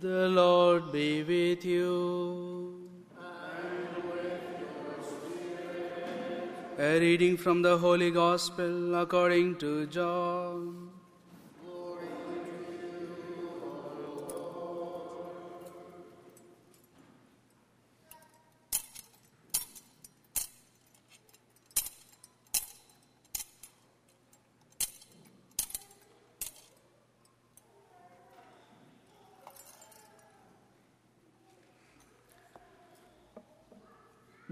The Lord be with you. A reading from the Holy Gospel according to John.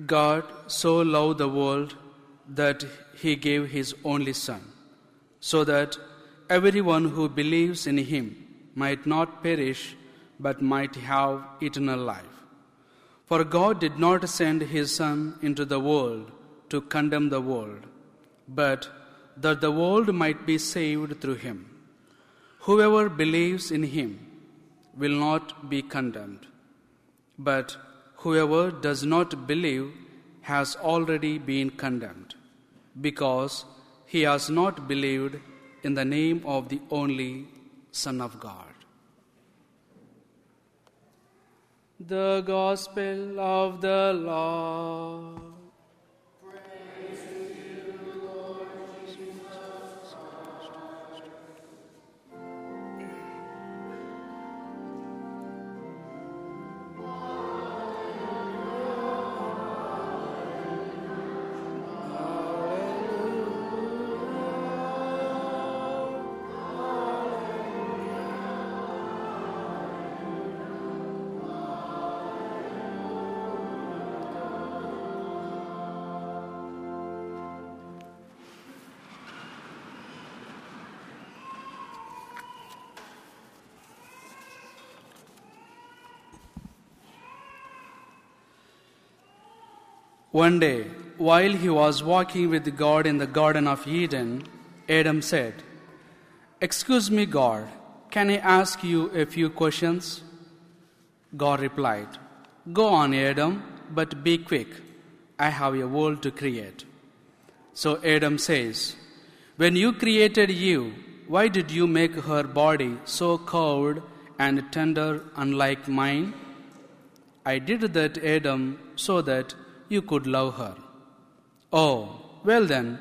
God so loved the world that he gave his only Son, so that everyone who believes in him might not perish but might have eternal life. For God did not send his Son into the world to condemn the world, but that the world might be saved through him. Whoever believes in him will not be condemned, but whoever does not believe has already been condemned, because he has not believed in the name of the only Son of God. The Gospel of the Lord. One day, while he was walking with God in the Garden of Eden, Adam said, Excuse me, God, can I ask you a few questions? God replied, Go on, Adam, but be quick. I have a world to create. So Adam says, When you created Eve, why did you make her body so cold and tender, unlike mine? I did that, Adam, so that you could love her. Oh, well then,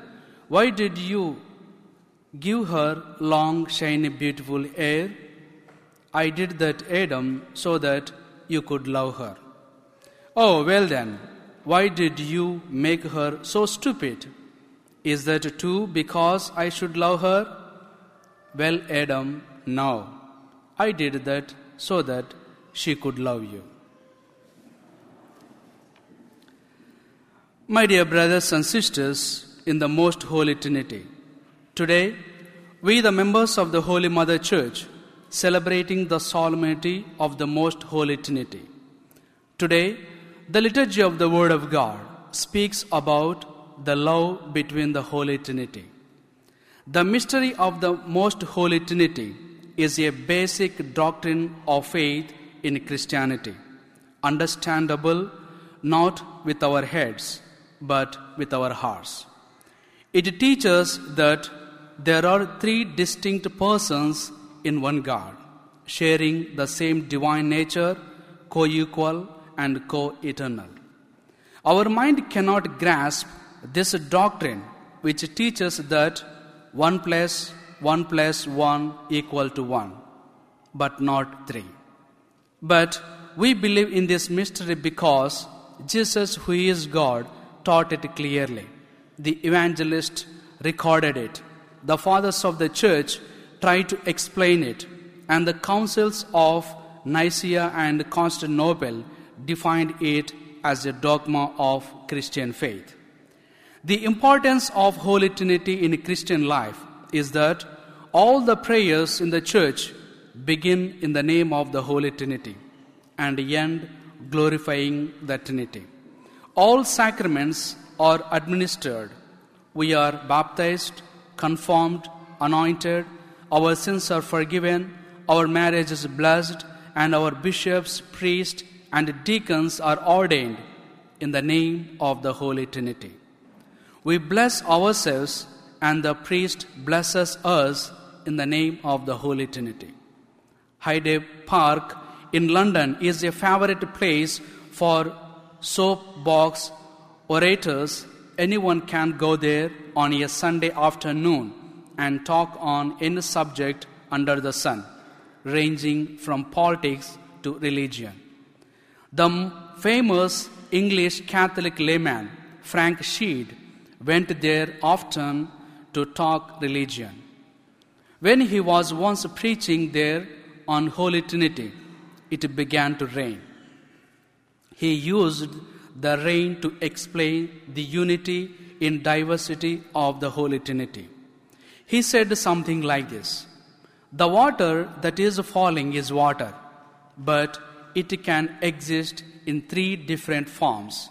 why did you give her long, shiny, beautiful hair? I did that, Adam, so that you could love her. Oh, well then, why did you make her so stupid? Is that too because I should love her? Well, Adam, no. I did that so that she could love you. My dear brothers and sisters in the most holy Trinity, today we, the members of the Holy Mother Church, celebrating the solemnity of the most holy Trinity. Today, the liturgy of the Word of God speaks about the love between the Holy Trinity. The mystery of the most holy Trinity is a basic doctrine of faith in Christianity, understandable not with our heads but with our hearts. It teaches that there are three distinct persons in one God, sharing the same divine nature, co equal and co eternal. Our mind cannot grasp this doctrine, which teaches that 1 plus 1 plus 1 equal to 1, but not 3. But we believe in this mystery because Jesus, who is God, taught it clearly. The evangelist recorded it. The fathers of the church tried to explain it, and the councils of Nicaea and Constantinople defined it as a dogma of Christian faith. The importance of Holy Trinity in Christian life is that all the prayers in the church begin in the name of the Holy Trinity and end glorifying the Trinity. All sacraments are administered. We are baptized, confirmed, anointed, our sins are forgiven, our marriage is blessed, and our bishops, priests, and deacons are ordained in the name of the Holy Trinity. We bless ourselves, and the priest blesses us in the name of the Holy Trinity. Hyde Park in London is a favorite place for soapbox orators. Anyone can go there on a Sunday afternoon and talk on any subject under the sun, ranging from politics to religion. The famous English Catholic layman Frank Sheed went there often to talk religion. When he was once preaching there on Holy Trinity, it began to rain. He used the rain to explain the unity in diversity of the Holy Trinity. He said something like this The water that is falling is water, but it can exist in three different forms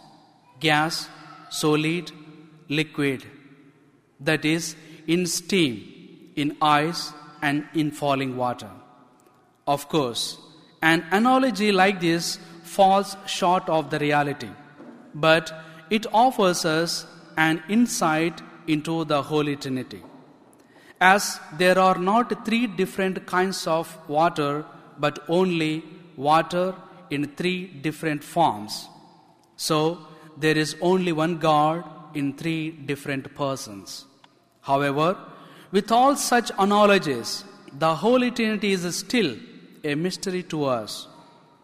gas, solid, liquid. That is, in steam, in ice, and in falling water. Of course, an analogy like this falls short of the reality, but it offers us an insight into the Holy Trinity. As there are not three different kinds of water, but only water in three different forms. So, there is only one God in three different persons. However, with all such analogies, the Holy Trinity is still a mystery to us.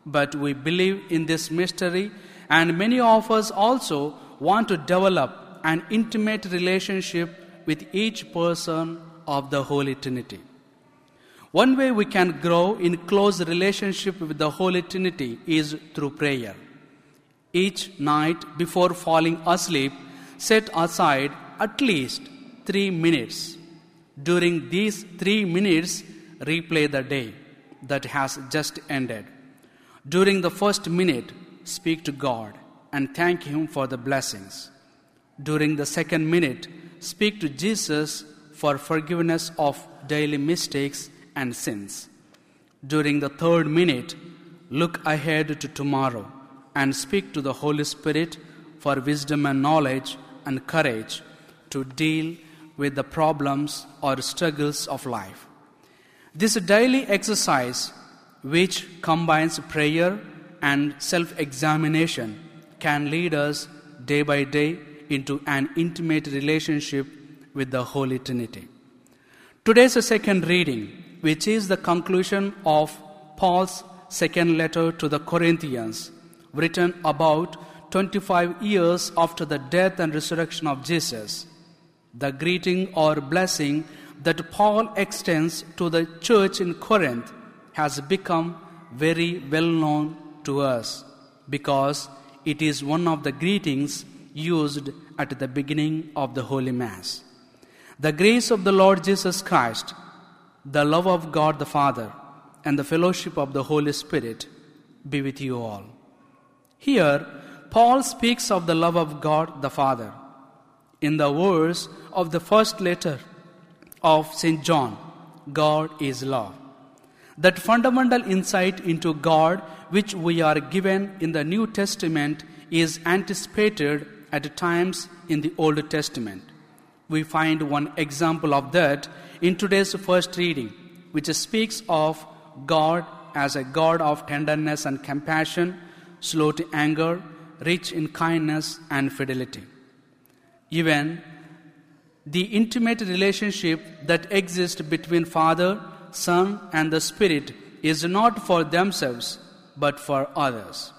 But we believe in this mystery, and many of us also want to develop an intimate relationship with each person of the Holy Trinity. One way we can grow in close relationship with the Holy Trinity is through prayer. Each night before falling asleep, set aside at least three minutes. During these three minutes, replay the day that has just ended. During the first minute, speak to God and thank Him for the blessings. During the second minute, speak to Jesus for forgiveness of daily mistakes and sins. During the third minute, look ahead to tomorrow and speak to the Holy Spirit for wisdom and knowledge and courage to deal with the problems or struggles of life. This daily exercise, which combines prayer and self examination, can lead us day by day into an intimate relationship with the Holy Trinity. Today's second reading, which is the conclusion of Paul's second letter to the Corinthians, written about 25 years after the death and resurrection of Jesus, the greeting or blessing that Paul extends to the church in Corinth has become very well known to us because it is one of the greetings used at the beginning of the Holy Mass. The grace of the Lord Jesus Christ, the love of God the Father, and the fellowship of the Holy Spirit be with you all. Here, Paul speaks of the love of God the Father. In the words of the first letter of St. John, God is love. That fundamental insight into God which we are given in the New Testament is anticipated at times in the Old Testament. We find one example of that in today's first reading, which speaks of God as a God of tenderness and compassion, slow to anger, rich in kindness and fidelity. Even the intimate relationship that exists between Father, Son, and the Spirit is not for themselves but for others.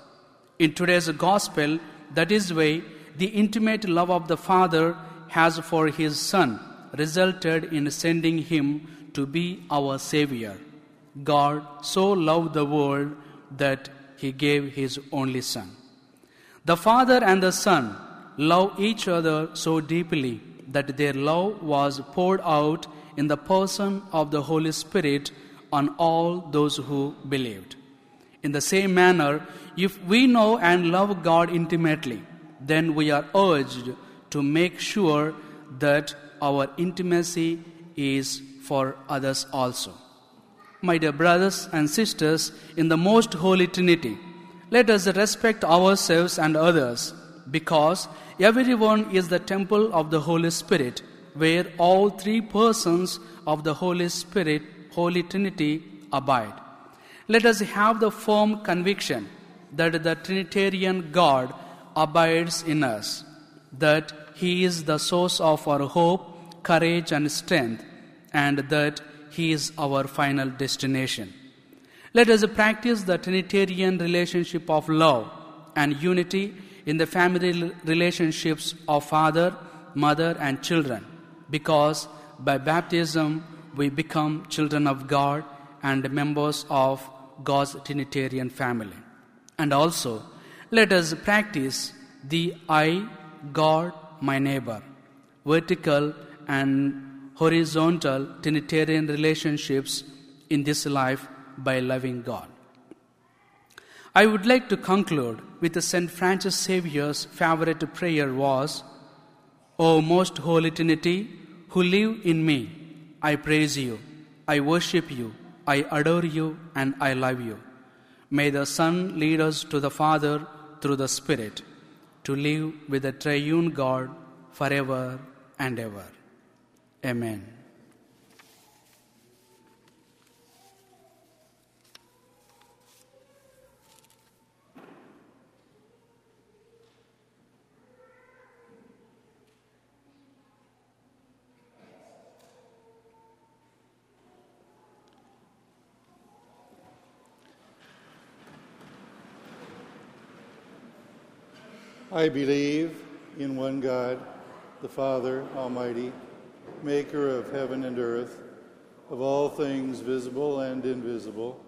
In today's gospel, that is why the intimate love of the Father has for his Son resulted in sending him to be our Savior. God so loved the world that he gave his only Son. The Father and the Son love each other so deeply that their love was poured out in the person of the Holy Spirit on all those who believed. In the same manner, if we know and love God intimately, then we are urged to make sure that our intimacy is for others also. My dear brothers and sisters, in the most holy Trinity, let us respect ourselves and others because everyone is the temple of the Holy Spirit, where all three persons of the Holy Spirit, Holy Trinity, abide. Let us have the firm conviction that the Trinitarian God abides in us, that He is the source of our hope, courage, and strength, and that He is our final destination. Let us practice the Trinitarian relationship of love and unity in the family relationships of father, mother, and children, because by baptism we become children of God and members of God's Trinitarian family. And also, let us practice the I, God, my neighbor, vertical and horizontal Trinitarian relationships in this life by loving God. I would like to conclude with St. Francis Xavier's favorite prayer was, O most holy Trinity, who live in me, I praise you, I worship you, I adore you, and I love you. May the Son lead us to the Father through the Spirit, to live with the triune God forever and ever. Amen. I believe in one God, the Father Almighty, maker of heaven and earth, of all things visible and invisible.